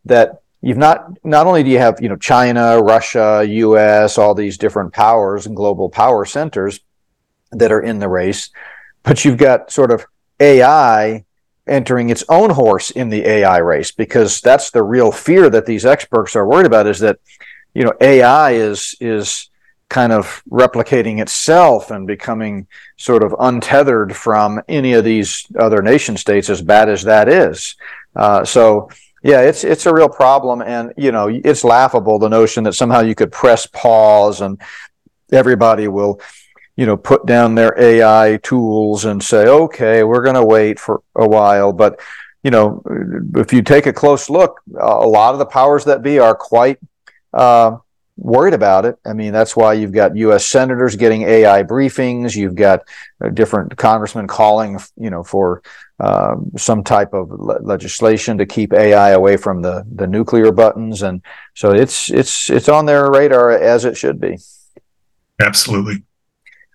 that you've not not only do you have you know China, Russia, U.S., all these different powers and global power centers that are in the race, but you've got sort of AI entering its own horse in the AI race because that's the real fear that these experts are worried about is that you know AI is is kind of replicating itself and becoming sort of untethered from any of these other nation states as bad as that is. Uh, so yeah it's it's a real problem and you know it's laughable the notion that somehow you could press pause and everybody will you know put down their AI tools and say, okay, we're going to wait for a while. But you know, if you take a close look, a lot of the powers that be are quite uh, worried about it. I mean, that's why you've got U.S. senators getting AI briefings. You've got uh, different congressmen calling, you know, for uh, some type of le- legislation to keep AI away from the the nuclear buttons, and so it's it's it's on their radar as it should be. Absolutely.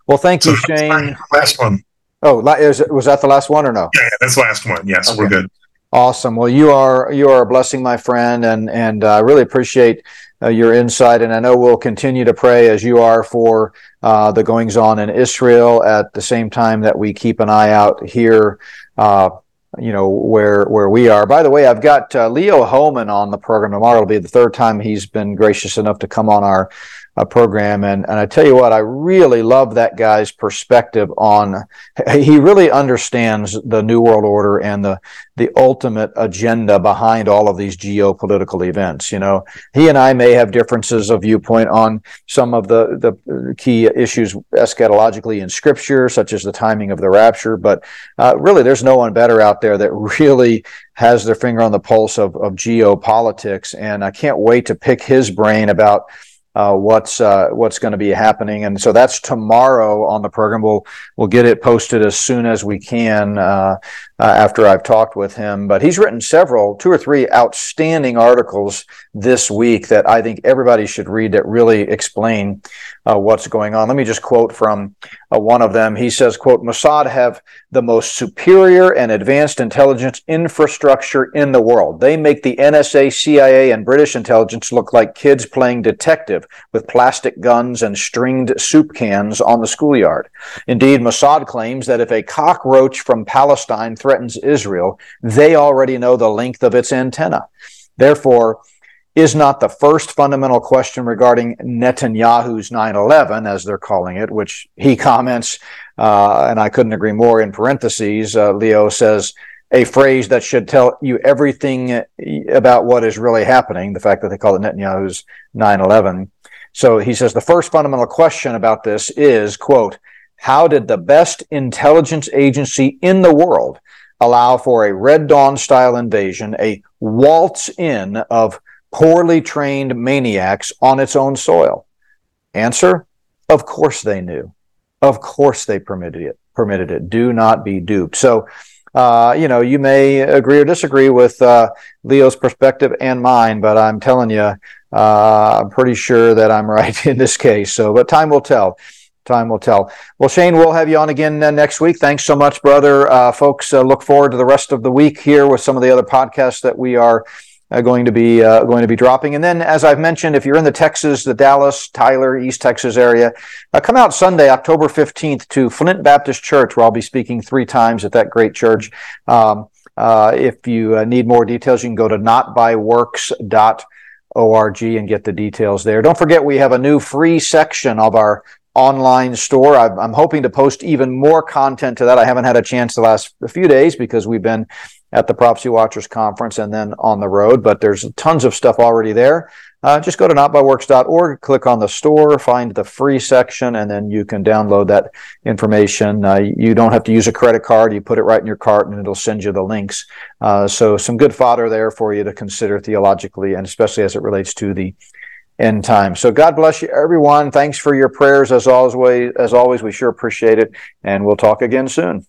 Well, thank you, so Shane. Last one. Oh, is, was that the last one or no? Yeah, that's the last one. Yes, okay. we're good. Awesome. Well, you are you are a blessing, my friend, and and I uh, really appreciate uh, your insight. And I know we'll continue to pray as you are for uh, the goings on in Israel. At the same time that we keep an eye out here, uh, you know where where we are. By the way, I've got uh, Leo Hohmann on the program tomorrow. It'll be the third time he's been gracious enough to come on our uh, program. And, and I tell you what, I really love that guy's perspective on, he really understands the New World Order and the, the ultimate agenda behind all of these geopolitical events. You know, he and I may have differences of viewpoint on some of the, the key issues eschatologically in scripture, such as the timing of the rapture. But uh, really, there's no one better out there that really has their finger on the pulse of, of geopolitics. And I can't wait to pick his brain about uh, what's uh, what's going to be happening, and so that's tomorrow on the program. We'll we'll get it posted as soon as we can uh, uh, after I've talked with him. But he's written several, two or three outstanding articles this week that I think everybody should read that really explain uh, what's going on. Let me just quote from uh, one of them. He says, "quote Mossad have the most superior and advanced intelligence infrastructure in the world. They make the NSA, CIA, and British intelligence look like kids playing detective with plastic guns and stringed soup cans on the schoolyard. Indeed, Mossad claims that if a cockroach from Palestine threatens Israel, they already know the length of its antenna. Therefore." is not the first fundamental question regarding Netanyahu's 9 11, as they're calling it, which he comments uh, and I couldn't agree more. In parentheses, uh, Leo says a phrase that should tell you everything about what is really happening. The fact that they call it Netanyahu's 9/11. So he says the first fundamental question about this is, quote, how did the best intelligence agency in the world allow for a Red Dawn style invasion, a waltz in of poorly trained maniacs on its own soil? Answer: Of course they knew. Of course they permitted it. Permitted it. Do not be duped. So, uh, you know, you may agree or disagree with uh, Leo's perspective and mine, but I'm telling you, uh, I'm pretty sure that I'm *laughs* right in this case. So, but time will tell. Time will tell. Well, Shane, we'll have you on again uh, next week. Thanks so much, brother. Uh, folks, uh, look forward to the rest of the week here with some of the other podcasts that we are uh, going to be uh, going to be dropping. And then, as I've mentioned, if you're in the Texas, the Dallas, Tyler, East Texas area, uh, come out Sunday, October 15th, to Flint Baptist Church, where I'll be speaking three times at that great church. Um, if you need more details, you can go to notbyworks.org and get the details there. Don't forget, we have a new free section of our online store. I'm hoping to post even more content to that. I haven't had a chance the last few days because we've been at the Prophecy Watchers Conference and then on the road, but there's tons of stuff already there. Uh, just go to notbyworks.org, click on the store, find the free section, and then you can download that information. Uh, you don't have to use a credit card. You put it right in your cart and it'll send you the links. Uh, so some good fodder there for you to consider theologically and especially as it relates to the end time. So God bless you, everyone. Thanks for your prayers as always. As always, we sure appreciate it. And we'll talk again soon.